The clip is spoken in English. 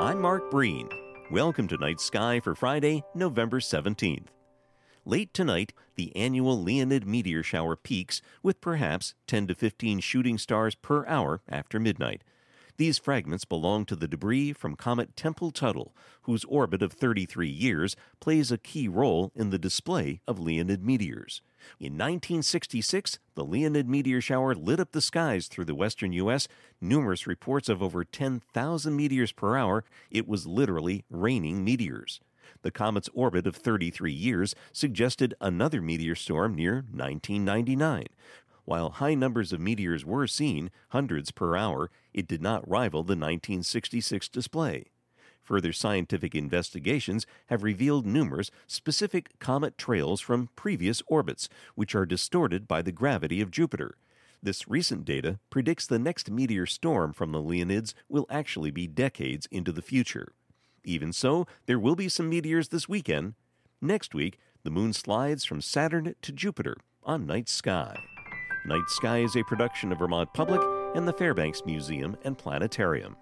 I'm Mark Breen. Welcome to Night Sky for Friday, November 17th. Late tonight, the annual Leonid meteor shower peaks with perhaps 10 to 15 shooting stars per hour after midnight. These fragments belong to the debris from comet Tempel Tuttle, whose orbit of 33 years plays a key role in the display of Leonid meteors. In 1966, the Leonid meteor shower lit up the skies through the western U.S. Numerous reports of over 10,000 meteors per hour. It was literally raining meteors. The comet's orbit of 33 years suggested another meteor storm near 1999. While high numbers of meteors were seen, hundreds per hour, it did not rival the 1966 display. Further scientific investigations have revealed numerous specific comet trails from previous orbits, which are distorted by the gravity of Jupiter. This recent data predicts the next meteor storm from the Leonids will actually be decades into the future. Even so, there will be some meteors this weekend. Next week, the moon slides from Saturn to Jupiter on night sky. Night Sky is a production of Vermont Public and the Fairbanks Museum and Planetarium.